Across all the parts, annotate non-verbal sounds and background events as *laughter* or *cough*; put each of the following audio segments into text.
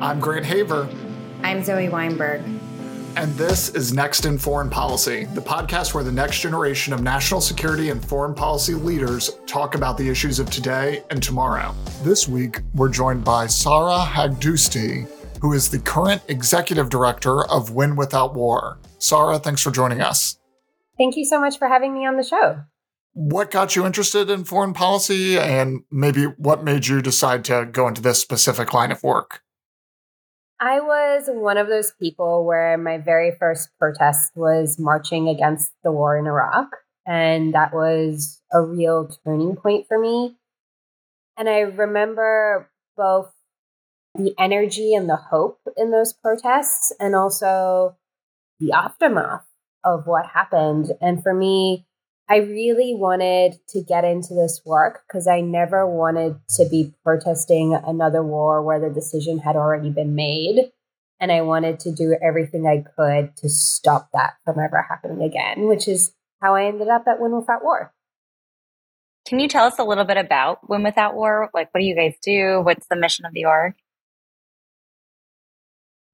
I'm Grant Haver. I'm Zoe Weinberg. And this is Next in Foreign Policy, the podcast where the next generation of national security and foreign policy leaders talk about the issues of today and tomorrow. This week, we're joined by Sara Haghdoosti, who is the current executive director of Win Without War. Sara, thanks for joining us. Thank you so much for having me on the show. What got you interested in foreign policy, and maybe what made you decide to go into this specific line of work? I was one of those people where my very first protest was marching against the war in Iraq. And that was a real turning point for me. And I remember both the energy and the hope in those protests and also the aftermath of what happened. And for me, I really wanted to get into this work because I never wanted to be protesting another war where the decision had already been made. And I wanted to do everything I could to stop that from ever happening again, which is how I ended up at Win Without War. Can you tell us a little bit about Win Without War? Like, what do you guys do? What's the mission of the org?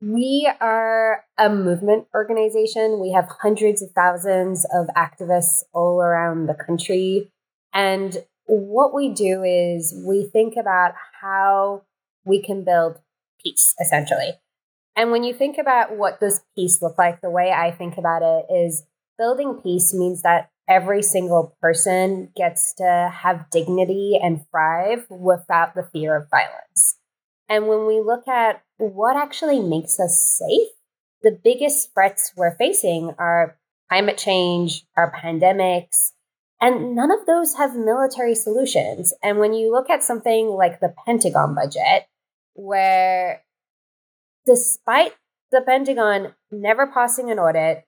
We are a movement organization. We have hundreds of thousands of activists all around the country. And what we do is we think about how we can build peace, essentially. And when you think about what does peace look like, the way I think about it is building peace means that every single person gets to have dignity and thrive without the fear of violence. And when we look at what actually makes us safe, the biggest threats we're facing are climate change, our pandemics, and none of those have military solutions. And when you look at something like the Pentagon budget, where despite the Pentagon never passing an audit,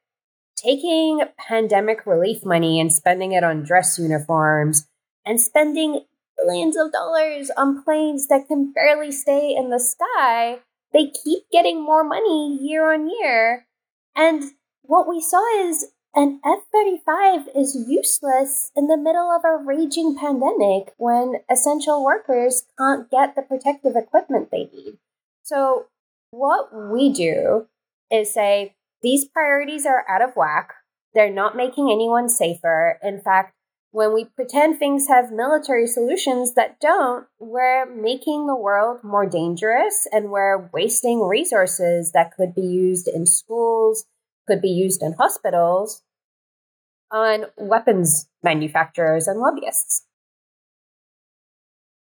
taking pandemic relief money and spending it on dress uniforms, and spending billions of dollars on planes that can barely stay in the sky, they keep getting more money year on year. And what we saw is an F 35 is useless in the middle of a raging pandemic when essential workers can't get the protective equipment they need. So, what we do is say these priorities are out of whack. They're not making anyone safer. In fact, when we pretend things have military solutions that don't, we're making the world more dangerous and we're wasting resources that could be used in schools, could be used in hospitals on weapons manufacturers and lobbyists.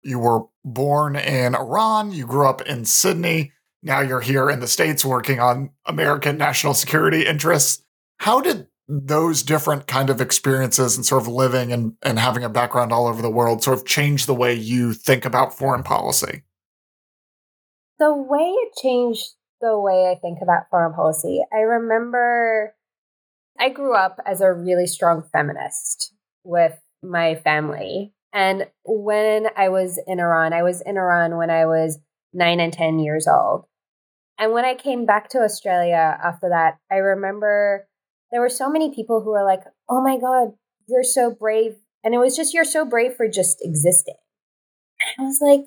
You were born in Iran, you grew up in Sydney, now you're here in the States working on American national security interests. How did those different kind of experiences and sort of living and, and having a background all over the world sort of change the way you think about foreign policy? The way it changed the way I think about foreign policy, I remember I grew up as a really strong feminist with my family. And when I was in Iran, I was in Iran when I was nine and 10 years old. And when I came back to Australia after that, I remember there were so many people who were like, oh my God, you're so brave. And it was just, you're so brave for just existing. And I was like,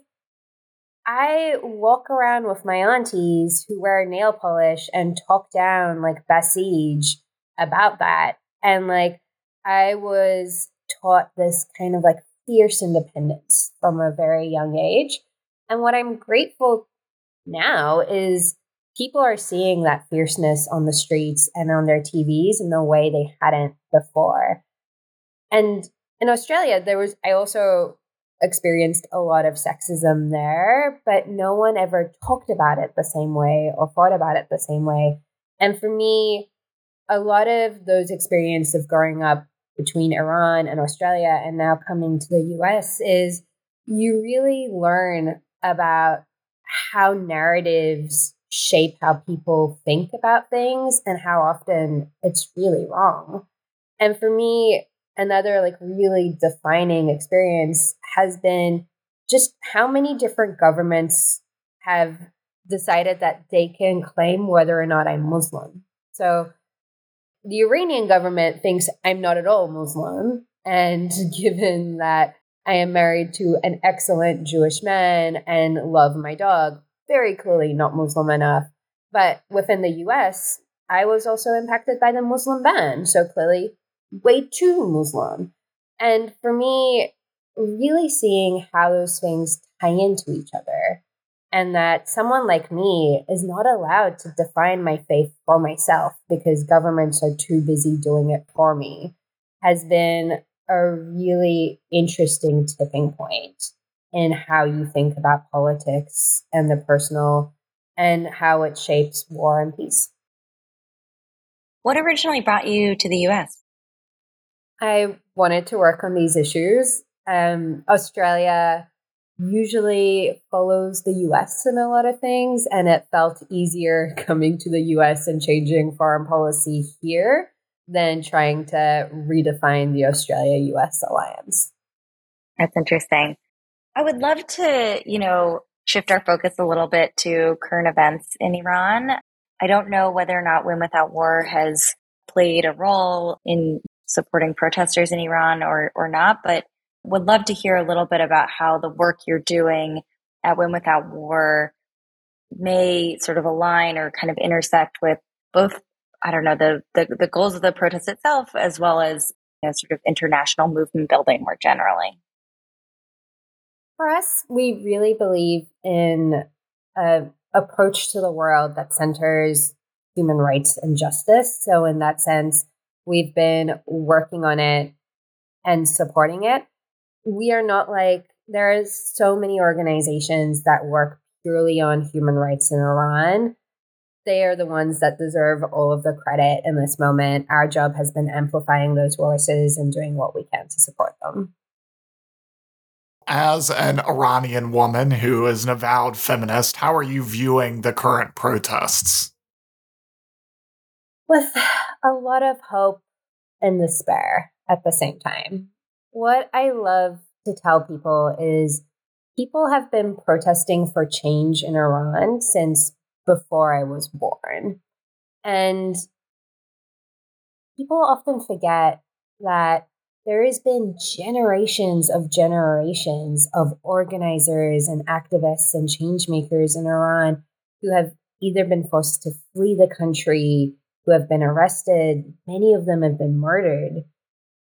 I walk around with my aunties who wear nail polish and talk down like Basij about that. And like, I was taught this kind of like fierce independence from a very young age. And what I'm grateful now is people are seeing that fierceness on the streets and on their TVs in the way they hadn't before. And in Australia, there was, I also experienced a lot of sexism there, but no one ever talked about it the same way or thought about it the same way. And for me, a lot of those experiences of growing up between Iran and Australia and now coming to the US is you really learn about how narratives shape how people think about things and how often it's really wrong. And for me, another like really defining experience has been just how many different governments have decided that they can claim whether or not I'm Muslim. So the Iranian government thinks I'm not at all Muslim. And *laughs* given that I am married to an excellent Jewish man and love my dog, very clearly not Muslim enough. But within the US, I was also impacted by the Muslim ban. So clearly, way too Muslim. And for me, really seeing how those things tie into each other and that someone like me is not allowed to define my faith for myself because governments are too busy doing it for me has been a really interesting tipping point in how you think about politics and the personal and how it shapes war and peace. What originally brought you to the US? I wanted to work on these issues. Um, Australia usually follows the US in a lot of things, and it felt easier *laughs* coming to the US and changing foreign policy here than trying to redefine the Australia US alliance. That's interesting. I would love to, you know, shift our focus a little bit to current events in Iran. I don't know whether or not Win Without War has played a role in supporting protesters in Iran or, or not, but would love to hear a little bit about how the work you're doing at Win Without War may sort of align or kind of intersect with both, I don't know, the, the, the goals of the protest itself, as well as you know, sort of international movement building more generally. For us, we really believe in an approach to the world that centers human rights and justice. So, in that sense, we've been working on it and supporting it we are not like there's so many organizations that work purely on human rights in Iran. They are the ones that deserve all of the credit in this moment. Our job has been amplifying those voices and doing what we can to support them. As an Iranian woman who is an avowed feminist, how are you viewing the current protests? With a lot of hope and despair at the same time. What I love to tell people is people have been protesting for change in Iran since before I was born. And people often forget that there has been generations of generations of organizers and activists and change makers in Iran who have either been forced to flee the country, who have been arrested, many of them have been murdered.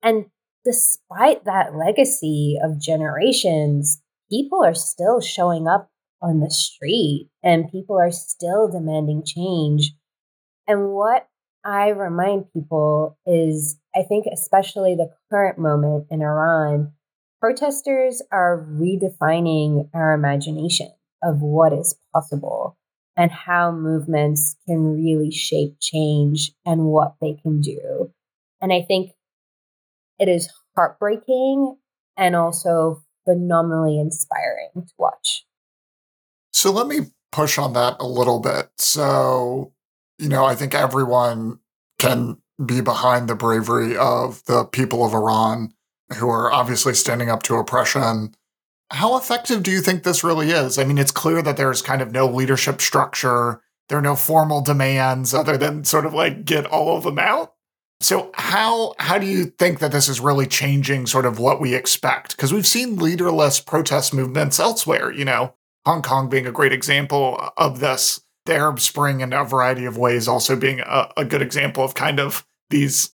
And despite that legacy of generations, people are still showing up on the street and people are still demanding change. And what I remind people is I think, especially the current moment in Iran, protesters are redefining our imagination of what is possible and how movements can really shape change and what they can do. And I think it is heartbreaking and also phenomenally inspiring to watch. So let me push on that a little bit. So, you know, I think everyone can be behind the bravery of the people of Iran who are obviously standing up to oppression. How effective do you think this really is? I mean, it's clear that there's kind of no leadership structure. There are no formal demands other than sort of like get all of them out. So how how do you think that this is really changing sort of what we expect? Because we've seen leaderless protest movements elsewhere, you know, Hong Kong being a great example of this, the Arab Spring in a variety of ways also being a, a good example of kind of these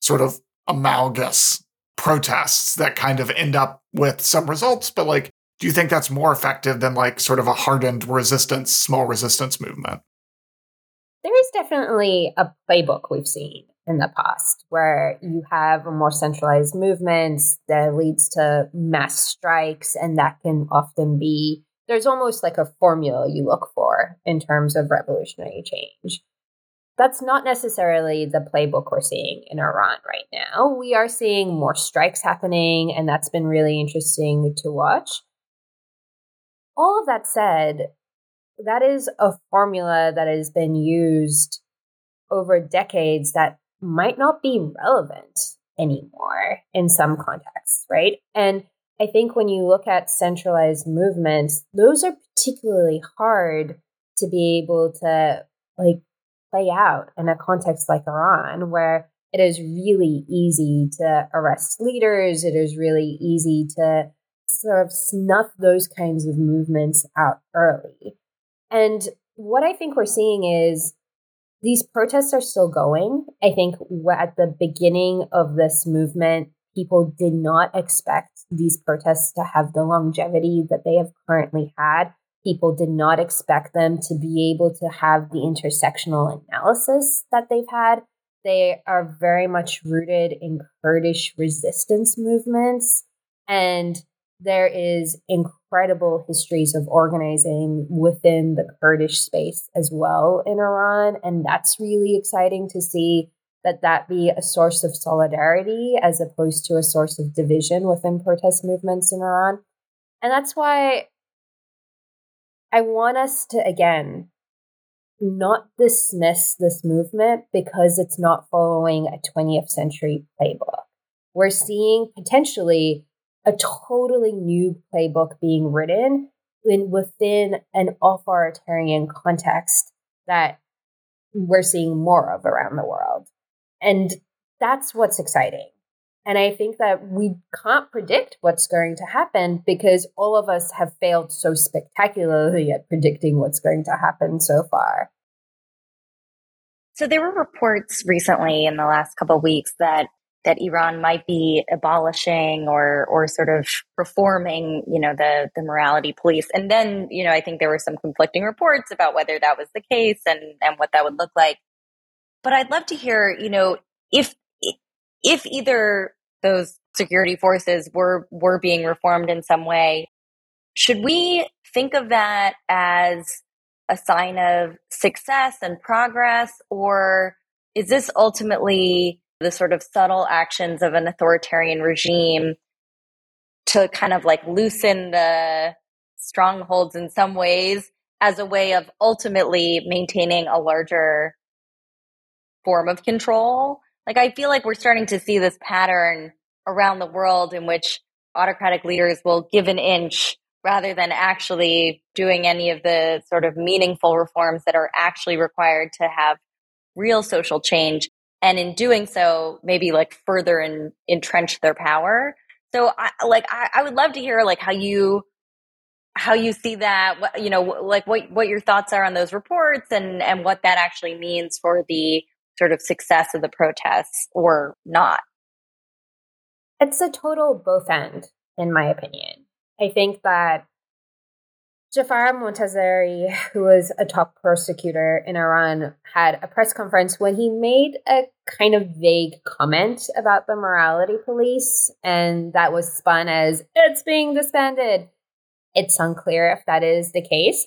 sort of amalgamous protests that kind of end up with some results, but like do you think that's more effective than like sort of a hardened resistance, small resistance movement? There is definitely a playbook we've seen in the past, where you have a more centralized movement that leads to mass strikes, and that can often be there's almost like a formula you look for in terms of revolutionary change. That's not necessarily the playbook we're seeing in Iran right now. We are seeing more strikes happening, and that's been really interesting to watch. All of that said, that is a formula that has been used over decades that might not be relevant anymore in some contexts, right? And I think when you look at centralized movements, those are particularly hard to be able to like play out in a context like Iran, where it is really easy to arrest leaders. It is really easy to sort of snuff those kinds of movements out early. And what I think we're seeing is these protests are still going. I think at the beginning of this movement, people did not expect these protests to have the longevity that they have currently had. People did not expect them to be able to have the intersectional analysis that they've had. They are very much rooted in Kurdish resistance movements. And there is incredible histories of organizing within the Kurdish space as well in Iran. And that's really exciting to see that that be a source of solidarity as opposed to a source of division within protest movements in Iran. And that's why I want us to, again, not dismiss this movement because it's not following a 20th century playbook. We're seeing potentially a totally new playbook being written in, within an authoritarian context that we're seeing more of around the world. And that's what's exciting. And I think that we can't predict what's going to happen because all of us have failed so spectacularly at predicting what's going to happen so far. So there were reports recently in the last couple of weeks that that Iran might be abolishing or or sort of reforming, you know, the the morality police. And then, you know, I think there were some conflicting reports about whether that was the case and and what that would look like. But I'd love to hear, you know, if if either those security forces were were being reformed in some way, should we think of that as a sign of success and progress or is this ultimately the sort of subtle actions of an authoritarian regime to kind of like loosen the strongholds in some ways as a way of ultimately maintaining a larger form of control. Like, I feel like we're starting to see this pattern around the world in which autocratic leaders will give an inch rather than actually doing any of the sort of meaningful reforms that are actually required to have real social change and in doing so maybe like further and entrench their power so i like I, I, would love to hear like how you how you see that what you know like what what your thoughts are on those reports and and what that actually means for the sort of success of the protests or not it's a total both end in my opinion i think that Jafar Montazeri, who was a top prosecutor in Iran, had a press conference when he made a kind of vague comment about the morality police, and that was spun as it's being disbanded. It's unclear if that is the case.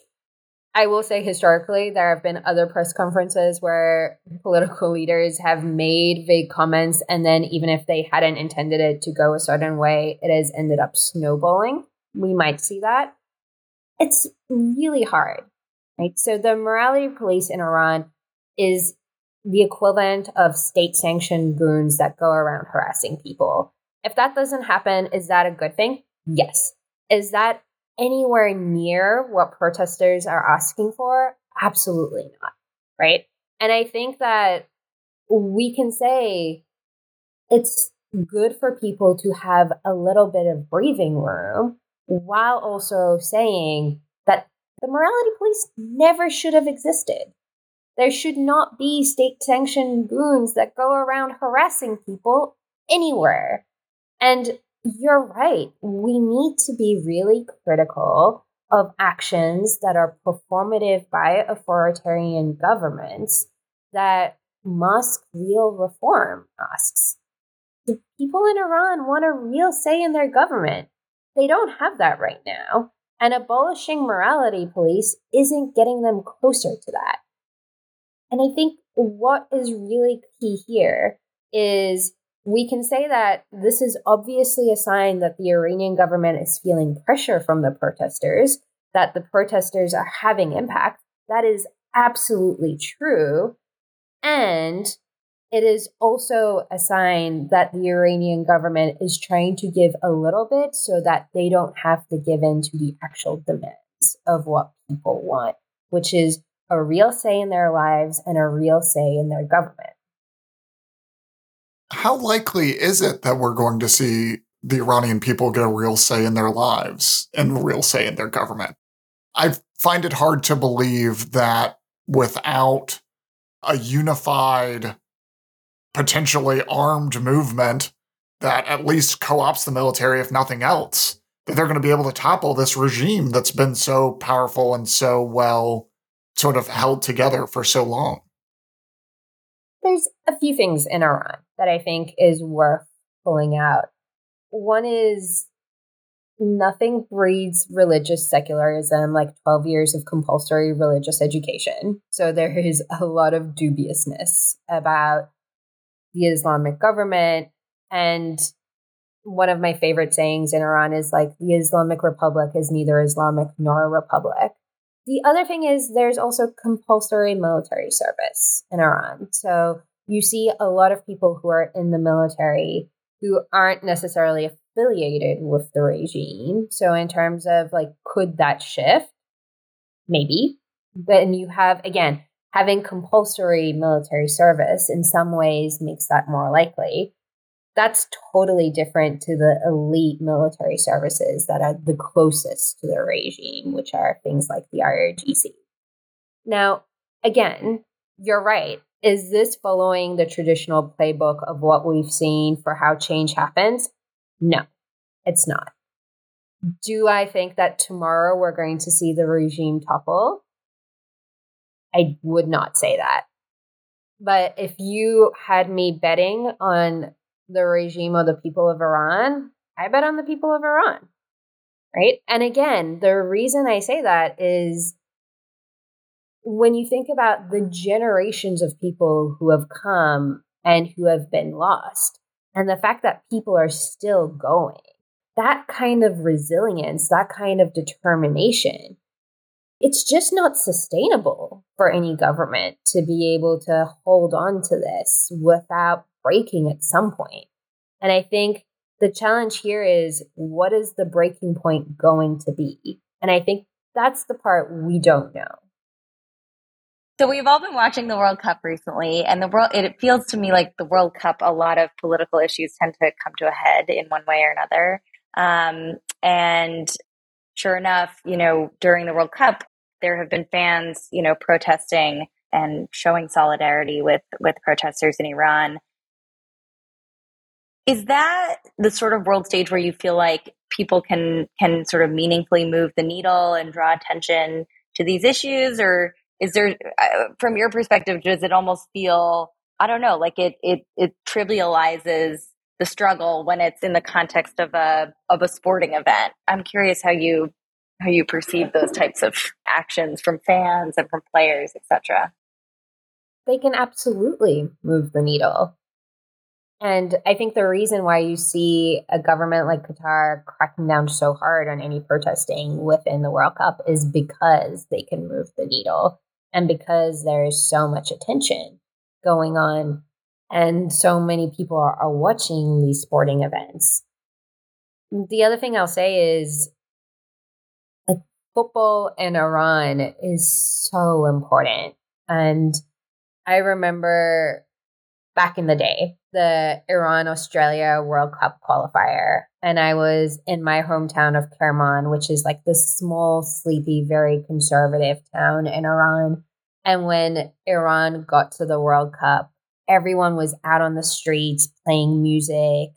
I will say historically, there have been other press conferences where political leaders have made vague comments, and then even if they hadn't intended it to go a certain way, it has ended up snowballing. We might see that it's really hard, right? So the morality police in Iran is the equivalent of state sanctioned goons that go around harassing people. If that doesn't happen, is that a good thing? Yes. Is that anywhere near what protesters are asking for? Absolutely not. Right. And I think that we can say it's good for people to have a little bit of breathing room while also saying that the morality police never should have existed. There should not be state sanctioned goons that go around harassing people anywhere. And you're right. We need to be really critical of actions that are performative by authoritarian governments that mask real reform asks. The people in Iran want a real say in their government. They don't have that right now. And abolishing morality police isn't getting them closer to that. And I think what is really key here is we can say that this is obviously a sign that the Iranian government is feeling pressure from the protesters, that the protesters are having impact. That is absolutely true. And it is also a sign that the Iranian government is trying to give a little bit so that they don't have to give in to the actual demands of what people want, which is a real say in their lives and a real say in their government. How likely is it that we're going to see the Iranian people get a real say in their lives and a real say in their government? I find it hard to believe that without a unified, potentially armed movement that at least co opts the military, if nothing else, that they're going to be able to topple this regime that's been so powerful and so well sort of held together for so long. There's a few things in Iran that I think is worth pulling out. One is nothing breeds religious secularism like 12 years of compulsory religious education. So there is a lot of dubiousness about the Islamic government. And one of my favorite sayings in Iran is like, the Islamic Republic is neither Islamic nor a republic. The other thing is there's also compulsory military service in Iran. So you see a lot of people who are in the military who aren't necessarily affiliated with the regime. So, in terms of like, could that shift? Maybe. Then you have, again, having compulsory military service in some ways makes that more likely. That's totally different to the elite military services that are the closest to the regime, which are things like the IRGC. Now, again, you're right. Is this following the traditional playbook of what we've seen for how change happens? No, it's not. Do I think that tomorrow we're going to see the regime topple? I would not say that. But if you had me betting on the regime or the people of Iran, I bet on the people of Iran. Right. And again, the reason I say that is when you think about the generations of people who have come and who have been lost, and the fact that people are still going, that kind of resilience, that kind of determination, it's just not sustainable for any government to be able to hold on to this without breaking at some point. And I think the challenge here is what is the breaking point going to be? And I think that's the part we don't know. So we've all been watching the World Cup recently, and the world it feels to me like the World Cup, a lot of political issues tend to come to a head in one way or another. Um, and sure enough, you know, during the World Cup, there have been fans, you know, protesting and showing solidarity with with protesters in Iran. Is that the sort of world stage where you feel like people can can sort of meaningfully move the needle and draw attention to these issues, or is there uh, from your perspective does it almost feel i don't know like it it it trivializes the struggle when it's in the context of a of a sporting event? I'm curious how you how you perceive those types of actions from fans and from players etc they can absolutely move the needle. And I think the reason why you see a government like Qatar cracking down so hard on any protesting within the World Cup is because they can move the needle and because there's so much attention going on and so many people are, are watching these sporting events. The other thing I'll say is like football in Iran is so important. And I remember back in the day, the Iran Australia World Cup qualifier. And I was in my hometown of Kerman, which is like this small, sleepy, very conservative town in Iran. And when Iran got to the World Cup, everyone was out on the streets playing music.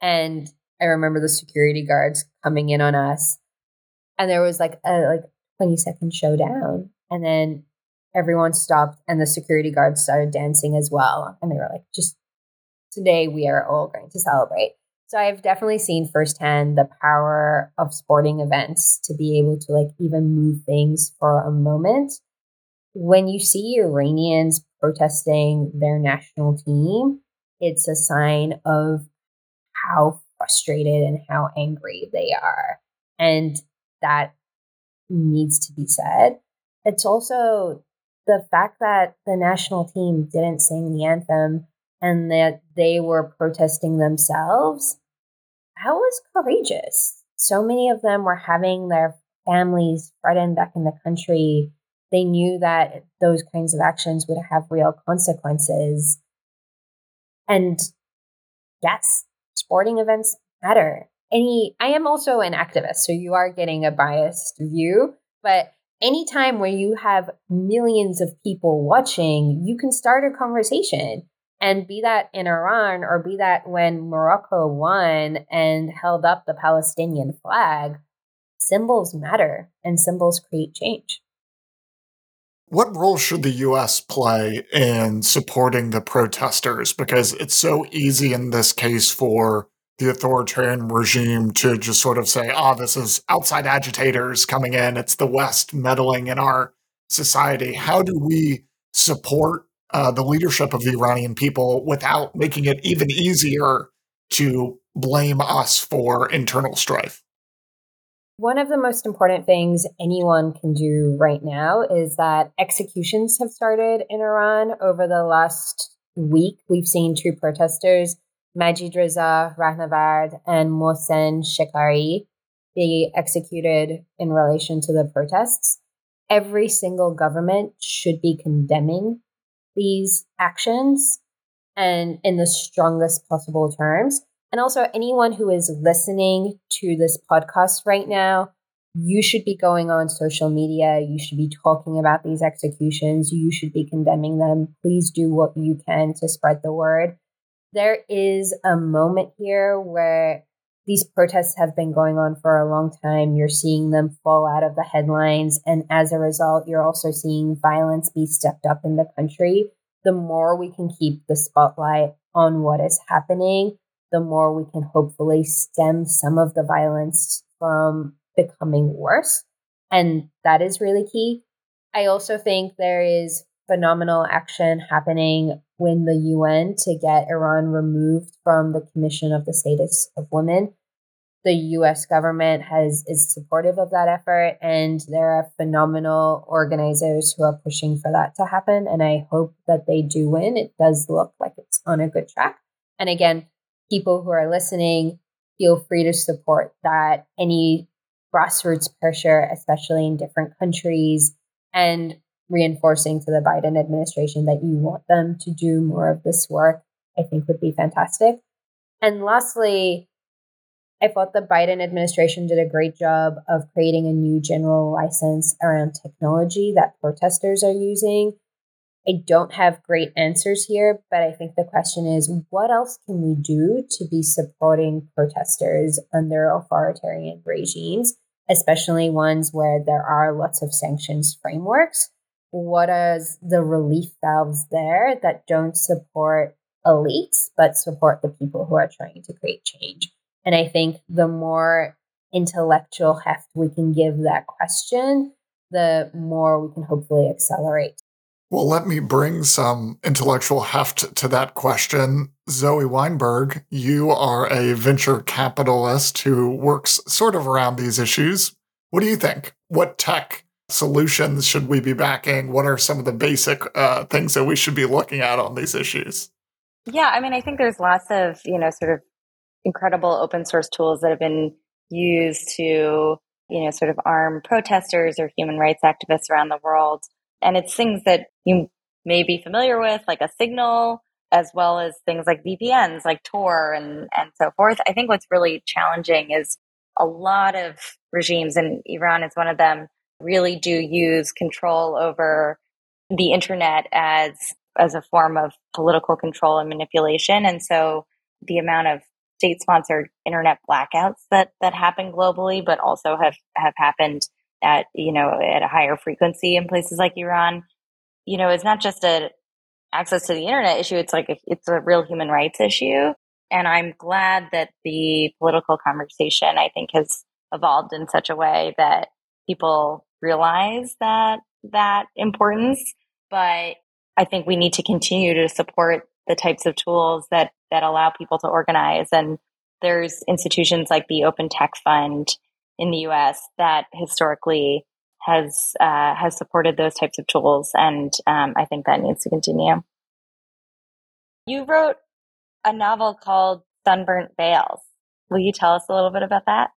And I remember the security guards coming in on us. And there was like a like 20 second showdown. And then everyone stopped and the security guards started dancing as well. And they were like, just today we are all going to celebrate. So I've definitely seen firsthand the power of sporting events to be able to like even move things for a moment when you see Iranians protesting their national team, it's a sign of how frustrated and how angry they are. And that needs to be said. It's also the fact that the national team didn't sing the anthem and that they were protesting themselves. That was courageous. So many of them were having their families threatened back in the country they knew that those kinds of actions would have real consequences. And yes, sporting events matter. Any, I am also an activist, so you are getting a biased view, But anytime where you have millions of people watching, you can start a conversation. And be that in Iran or be that when Morocco won and held up the Palestinian flag, symbols matter and symbols create change. What role should the US play in supporting the protesters? Because it's so easy in this case for the authoritarian regime to just sort of say, oh, this is outside agitators coming in, it's the West meddling in our society. How do we support uh, the leadership of the Iranian people without making it even easier to blame us for internal strife? One of the most important things anyone can do right now is that executions have started in Iran over the last week. We've seen two protesters, Majid Reza Rahnavard and Mohsen Shekari, be executed in relation to the protests. Every single government should be condemning these actions and in the strongest possible terms. And also, anyone who is listening to this podcast right now, you should be going on social media. You should be talking about these executions. You should be condemning them. Please do what you can to spread the word. There is a moment here where these protests have been going on for a long time. You're seeing them fall out of the headlines. And as a result, you're also seeing violence be stepped up in the country. The more we can keep the spotlight on what is happening, the more we can hopefully stem some of the violence from becoming worse. And that is really key. I also think there is phenomenal action happening when the UN to get Iran removed from the Commission of the Status of Women. The US government has is supportive of that effort and there are phenomenal organizers who are pushing for that to happen and I hope that they do win. It does look like it's on a good track. And again, people who are listening, feel free to support that. Any grassroots pressure, especially in different countries, and reinforcing to the Biden administration that you want them to do more of this work, I think would be fantastic. And lastly, I thought the Biden administration did a great job of creating a new general license around technology that protesters are using I don't have great answers here, but I think the question is what else can we do to be supporting protesters under authoritarian regimes, especially ones where there are lots of sanctions frameworks? What are the relief valves there that don't support elites, but support the people who are trying to create change? And I think the more intellectual heft we can give that question, the more we can hopefully accelerate well, let me bring some intellectual heft to that question. Zoe Weinberg, you are a venture capitalist who works sort of around these issues. What do you think? What tech solutions should we be backing? What are some of the basic uh, things that we should be looking at on these issues? Yeah, I mean, I think there's lots of, you know, sort of incredible open source tools that have been used to, you know, sort of arm protesters or human rights activists around the world and it's things that you may be familiar with, like a signal, as well as things like VPNs, like Tor and, and so forth. I think what's really challenging is a lot of regimes, and Iran is one of them, really do use control over the internet as as a form of political control and manipulation. And so the amount of state sponsored internet blackouts that that happen globally, but also have have happened at you know at a higher frequency in places like Iran, you know, it's not just a access to the internet issue. It's like a, it's a real human rights issue, and I'm glad that the political conversation I think has evolved in such a way that people realize that that importance. But I think we need to continue to support the types of tools that that allow people to organize and there's institutions like the Open Tech Fund in the U.S. that historically has uh, has supported those types of tools, and um, I think that needs to continue. You wrote a novel called Sunburnt Veils. Will you tell us a little bit about that?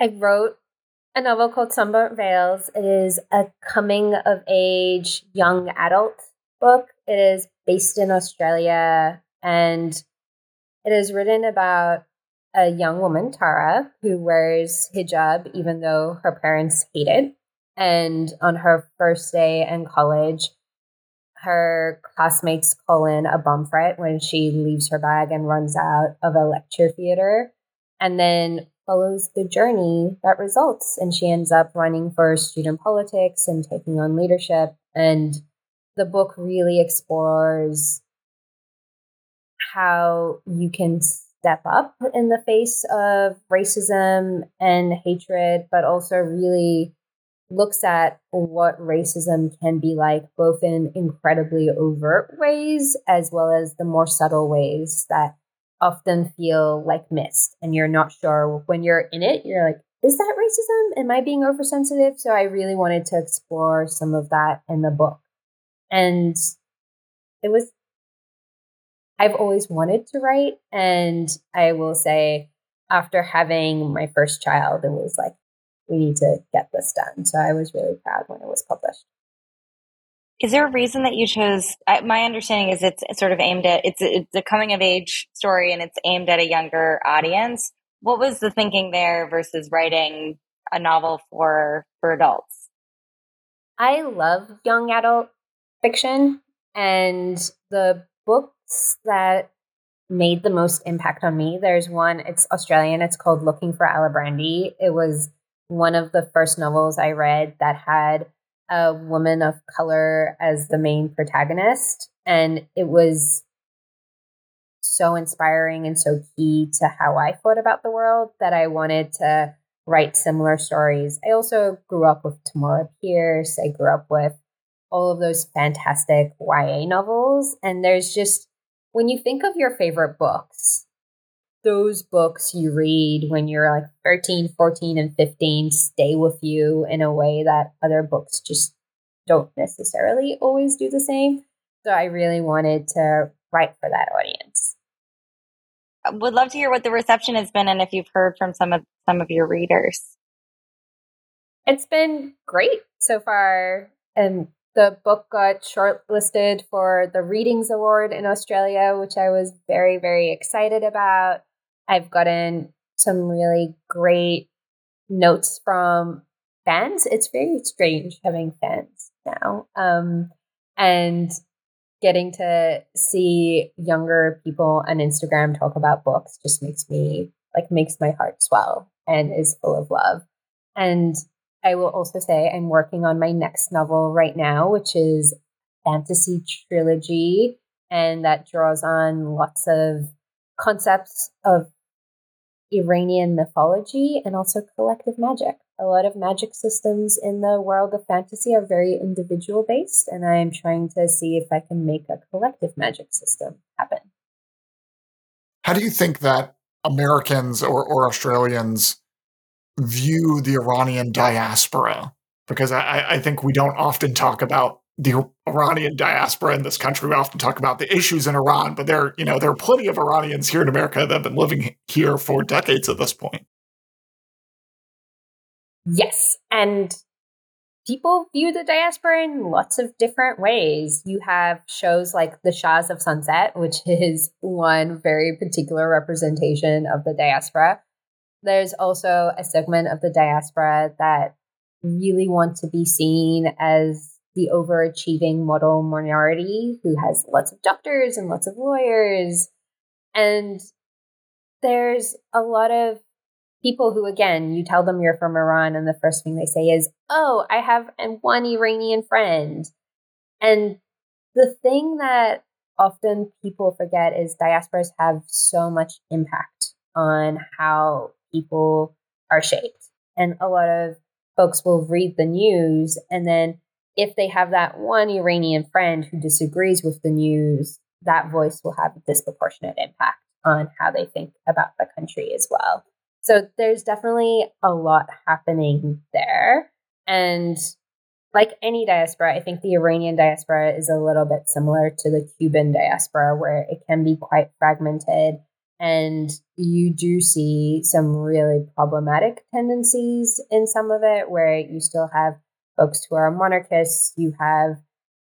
I wrote a novel called Sunburnt Veils. It is a coming of age young adult book. It is based in Australia and it is written about a young woman, Tara, who wears hijab even though her parents hate it. And on her first day in college, her classmates call in a bomb threat when she leaves her bag and runs out of a lecture theater. And then follows the journey that results. And she ends up running for student politics and taking on leadership. And the book really explores how you can step up in the face of racism and hatred, but also really looks at what racism can be like, both in incredibly overt ways as well as the more subtle ways that often feel like missed. And you're not sure when you're in it, you're like, is that racism? Am I being oversensitive? So I really wanted to explore some of that in the book. And it was, I've always wanted to write. And I will say, after having my first child, it was like, we need to get this done. So I was really proud when it was published. Is there a reason that you chose? My understanding is it's sort of aimed at it's a, it's a coming of age story and it's aimed at a younger audience. What was the thinking there versus writing a novel for for adults? I love young adult fiction, and the books that made the most impact on me. There's one. It's Australian. It's called Looking for Alibrandi. It was one of the first novels I read that had a woman of color as the main protagonist. And it was so inspiring and so key to how I thought about the world that I wanted to write similar stories. I also grew up with Tamora Pierce. I grew up with all of those fantastic YA novels. And there's just, when you think of your favorite books, those books you read when you're like 13, 14, and 15 stay with you in a way that other books just don't necessarily always do the same. So I really wanted to write for that audience. I would love to hear what the reception has been and if you've heard from some of some of your readers. It's been great so far. And the book got shortlisted for the Readings Award in Australia, which I was very, very excited about. I've gotten some really great notes from fans. It's very strange having fans now. Um, and getting to see younger people on Instagram talk about books just makes me like makes my heart swell and is full of love. And I will also say I'm working on my next novel right now, which is fantasy trilogy, and that draws on lots of concepts of Iranian mythology and also collective magic. A lot of magic systems in the world of fantasy are very individual based, and I'm trying to see if I can make a collective magic system happen. How do you think that Americans or, or Australians view the Iranian diaspora? Because I, I think we don't often talk about the Iranian diaspora in this country. We often talk about the issues in Iran, but there, you know, there are plenty of Iranians here in America that have been living here for decades at this point. Yes, and people view the diaspora in lots of different ways. You have shows like The Shahs of Sunset, which *laughs* is one very particular representation of the diaspora. There's also a segment of the diaspora that really want to be seen as the overachieving model minority who has lots of doctors and lots of lawyers. And there's a lot of people who, again, you tell them you're from Iran, and the first thing they say is, Oh, I have one Iranian friend. And the thing that often people forget is diasporas have so much impact on how people are shaped. And a lot of folks will read the news and then if they have that one Iranian friend who disagrees with the news, that voice will have a disproportionate impact on how they think about the country as well. So there's definitely a lot happening there. And like any diaspora, I think the Iranian diaspora is a little bit similar to the Cuban diaspora, where it can be quite fragmented. And you do see some really problematic tendencies in some of it, where you still have folks who are monarchists. You have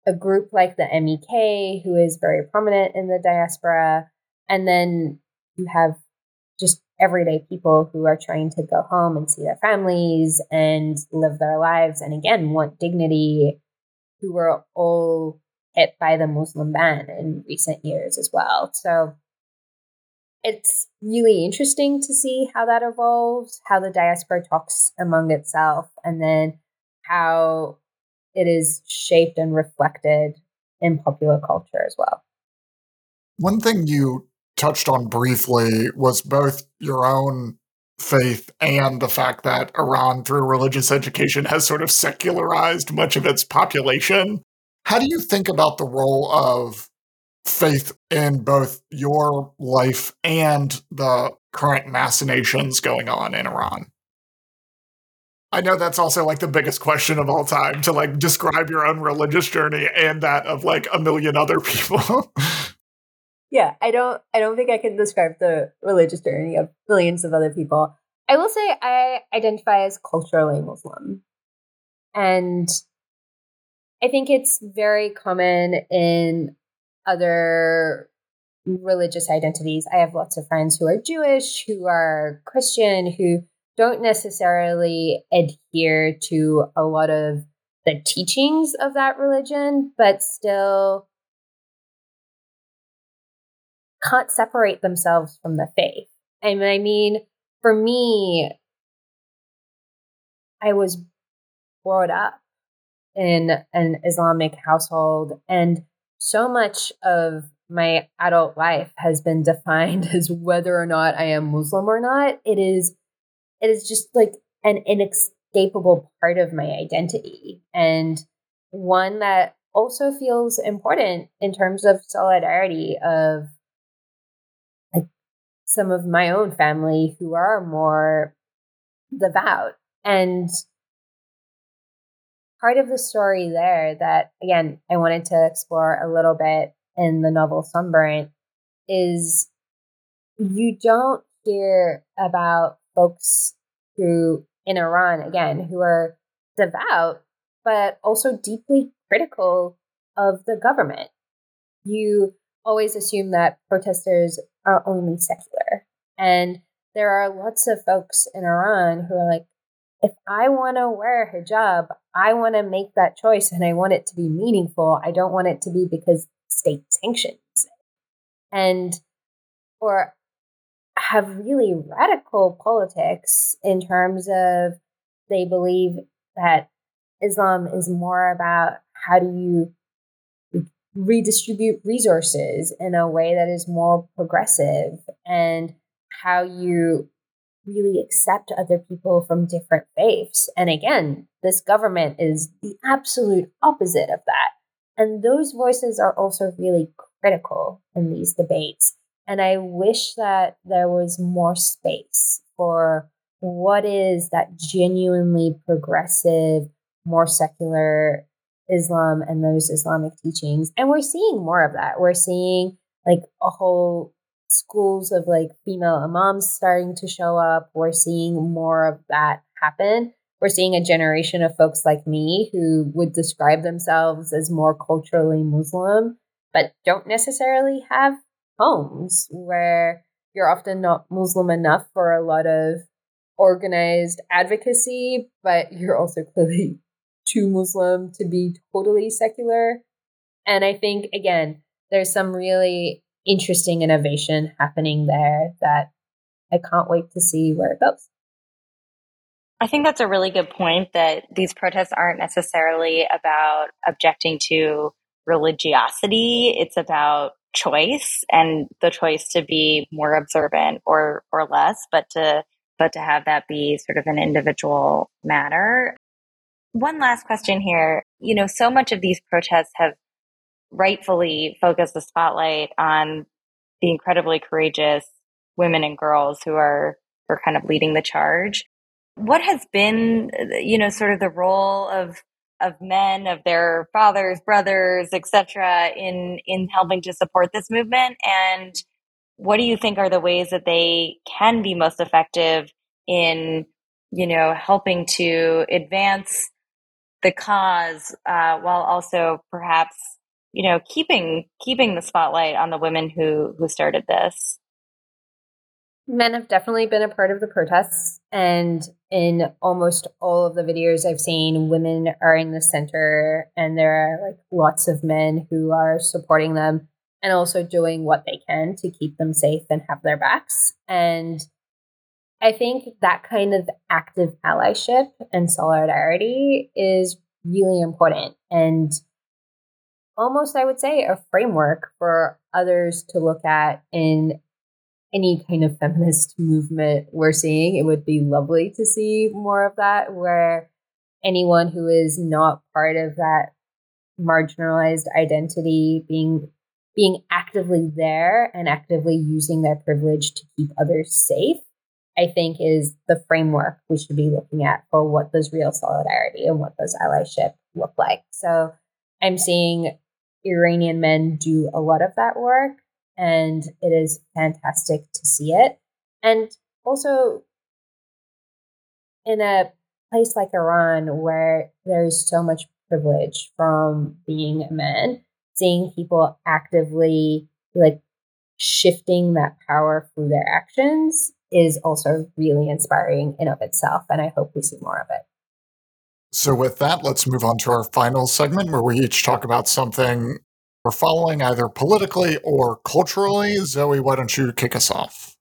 a group like the MEK, who is very prominent in the diaspora. And then you have just everyday people who are trying to go home and see their families and live their lives and again want dignity who were all hit by the Muslim ban in recent years as well. So it's really interesting to see how that evolves, how the diaspora talks among itself, and then how it is shaped and reflected in popular culture as well. One thing you touched on briefly was both your own faith and the fact that Iran, through religious education, has sort of secularized much of its population. How do you think about the role of faith in both your life and the current machinations going on in Iran? I know that's also like the biggest question of all time to like describe your own religious journey and that of like a million other people. *laughs* yeah, I don't I don't think I can describe the religious journey of millions of other people. I will say I identify as culturally Muslim. And I think it's very common in other religious identities. I have lots of friends who are Jewish, who are Christian, who don't necessarily adhere to a lot of the teachings of that religion, but still can't separate themselves from the faith. And I mean, for me, I was brought up in an Islamic household, and so much of my adult life has been *laughs* defined as whether or not I am Muslim or not. It is it is just like an inescapable part of my identity and one that also feels important in terms of solidarity of like some of my own family who are more devout. And part of the story there that again I wanted to explore a little bit in the novel Sunburnt is you don't hear about folks who in Iran again who are devout but also deeply critical of the government. You always assume that protesters are only secular. And there are lots of folks in Iran who are like, if I want to wear a hijab, I want to make that choice and I want it to be meaningful. I don't want it to be because state sanctions. And, or have really radical politics in terms of they believe that Islam is more about how do you redistribute resources in a way that is more progressive and how you really accept other people from different faiths. And again, this government is the absolute opposite of that. And those voices are also really critical in these debates. And I wish that there was more space for what is that genuinely progressive, more secular Islam and those Islamic teachings. And we're seeing more of that. We're seeing like a whole schools of like female imams starting to show up. We're seeing more of that happen. We're seeing a generation of folks like me who would describe themselves as more culturally Muslim, but don't necessarily have homes where you're often not Muslim enough for a lot of organized advocacy, but you're also *laughs* clearly too Muslim to be totally secular. And I think, again, there's some really interesting innovation happening there that I can't wait to see where it goes. I think that's a really good point that these protests aren't necessarily about objecting to religiosity. It's about choice and the choice to be more observant or or less, but to but to have that be sort of an individual matter. One last question here. You know, so much of these protests have rightfully focused the spotlight on the incredibly courageous women and girls who are are kind of leading the charge. What has been, you know, sort of the role of of men, of their fathers, brothers, etc., in in helping to support this movement? And what do you think are the ways that they can be most effective in, you know, helping to advance the cause uh, while also perhaps you know keeping keeping the spotlight on the women who who started this Men have definitely been a part of the protests, and in almost all of the videos I've seen, women are in the center, and there are like lots of men who are supporting them and also doing what they can to keep them safe and have their backs. And I think that kind of active allyship and solidarity is really important and almost, I would say, a framework for others to look at in any kind of feminist movement we're seeing. It would be lovely to see more of that, where anyone who is not part of that marginalized identity being being actively there and actively using their privilege to keep others safe i think is the framework we should be looking at for what does real solidarity and what does allyship look like so i'm seeing iranian men do a lot of that work and it is fantastic to see it. And also, in a place like Iran, where there's so much privilege from being a man, seeing people actively like shifting that power through their actions is also really inspiring in of itself. And I hope we see more of it. So, with that, let's move on to our final segment where we each talk about something we're following either politically or culturally. Zoe, why don't you kick us off?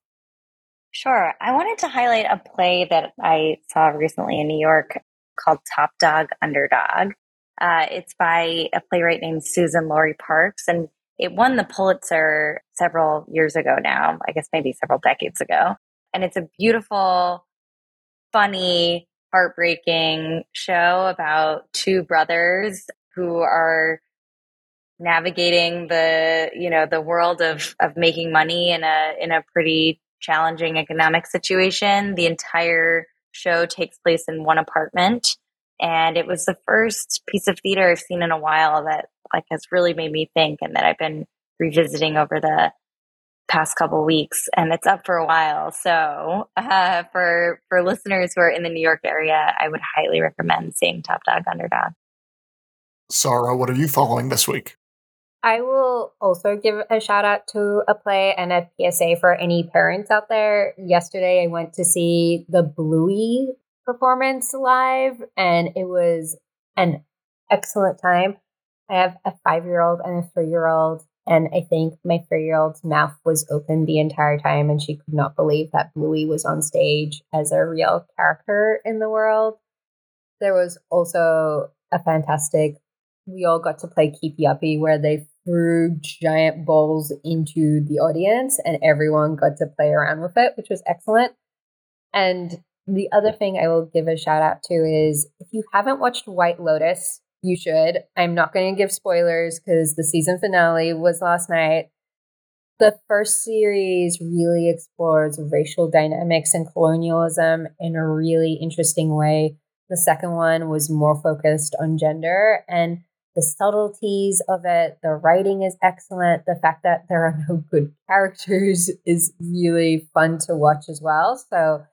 Sure. I wanted to highlight a play that I saw recently in New York called Top Dog Underdog. Uh, it's by a playwright named Suzan-Lori Parks, and it won the Pulitzer several years ago now, I guess maybe several decades ago. And it's a beautiful, funny, heartbreaking show about two brothers who are navigating the you know the world of of making money in a in a pretty challenging economic situation. The entire show takes place in one apartment and it was the first piece of theater i've seen in a while that like has really made me think and that i've been revisiting over the past couple weeks and it's up for a while. So uh, for for listeners who are in the new york area i would highly recommend seeing top dog underdog. Sarah, what are you following this week? I will also give a shout out to a play and a PSA for any parents out there. Yesterday, I went to see the Bluey performance live, and it was an excellent time. I have a five year old and a three year old, and I think my three year old's mouth was open the entire time, and she could not believe that Bluey was on stage as a real character in the world. There was also a fantastic we all got to play Keepy Uppy, where they threw giant balls into the audience and everyone got to play around with it, which was excellent. And the other thing I will give a shout out to is if you haven't watched White Lotus, you should. I'm not going to give spoilers because the season finale was last night. The first series really explores racial dynamics and colonialism in a really interesting way. The second one was more focused on gender. And the subtleties of it. The writing is excellent. The fact that there are no good *laughs* characters is really fun to watch as well. So,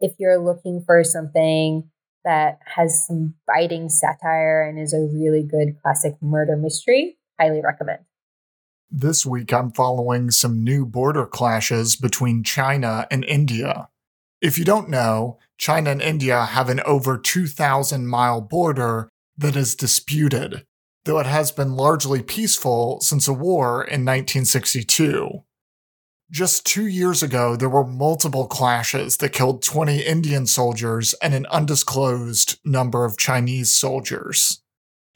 if you're looking for something that has some biting satire and is a really good classic murder mystery, highly recommend. This week, I'm following some new border clashes between China and India. If you don't know, China and India have an over 2,000 mile border that is disputed though it has been largely peaceful since a war in 1962. Just two years ago, there were multiple clashes that killed 20 Indian soldiers and an undisclosed number of Chinese soldiers.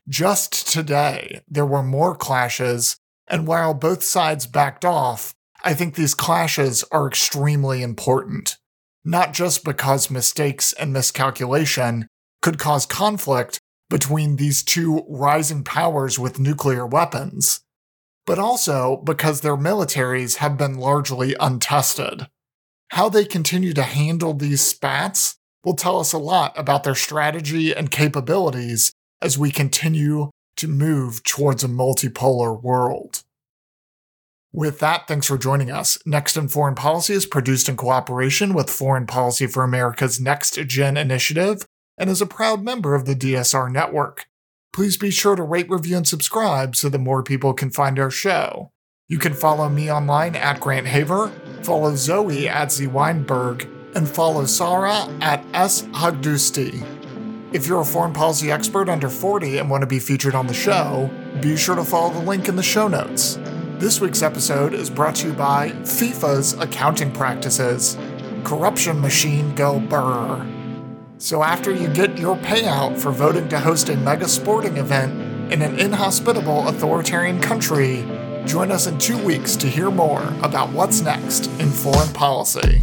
Just today, there were more clashes, and while both sides backed off, I think these clashes are extremely important. Not just because mistakes and miscalculation could cause conflict, between these two rising powers with nuclear weapons, but also because their militaries have been largely untested. How they continue to handle these spats will tell us a lot about their strategy and capabilities as we continue to move towards a multipolar world. With that, thanks for joining us. Next in Foreign Policy is produced in cooperation with Foreign Policy for America's Next Gen initiative and is a proud member of the DSR network. Please be sure to rate, review, and subscribe so that more people can find our show. You can follow me online at Grant Haver, follow Zoe at Z Weinberg, and follow Sarah at S. Haghdoosti. If you're a foreign policy expert under 40 and want to be featured on the show, be sure to follow the link in the show notes. This week's episode is brought to you by FIFA's accounting practices. Corruption machine go burr. So after you get your payout for voting to host a mega sporting event in an inhospitable authoritarian country, join us in two weeks to hear more about what's next in foreign policy.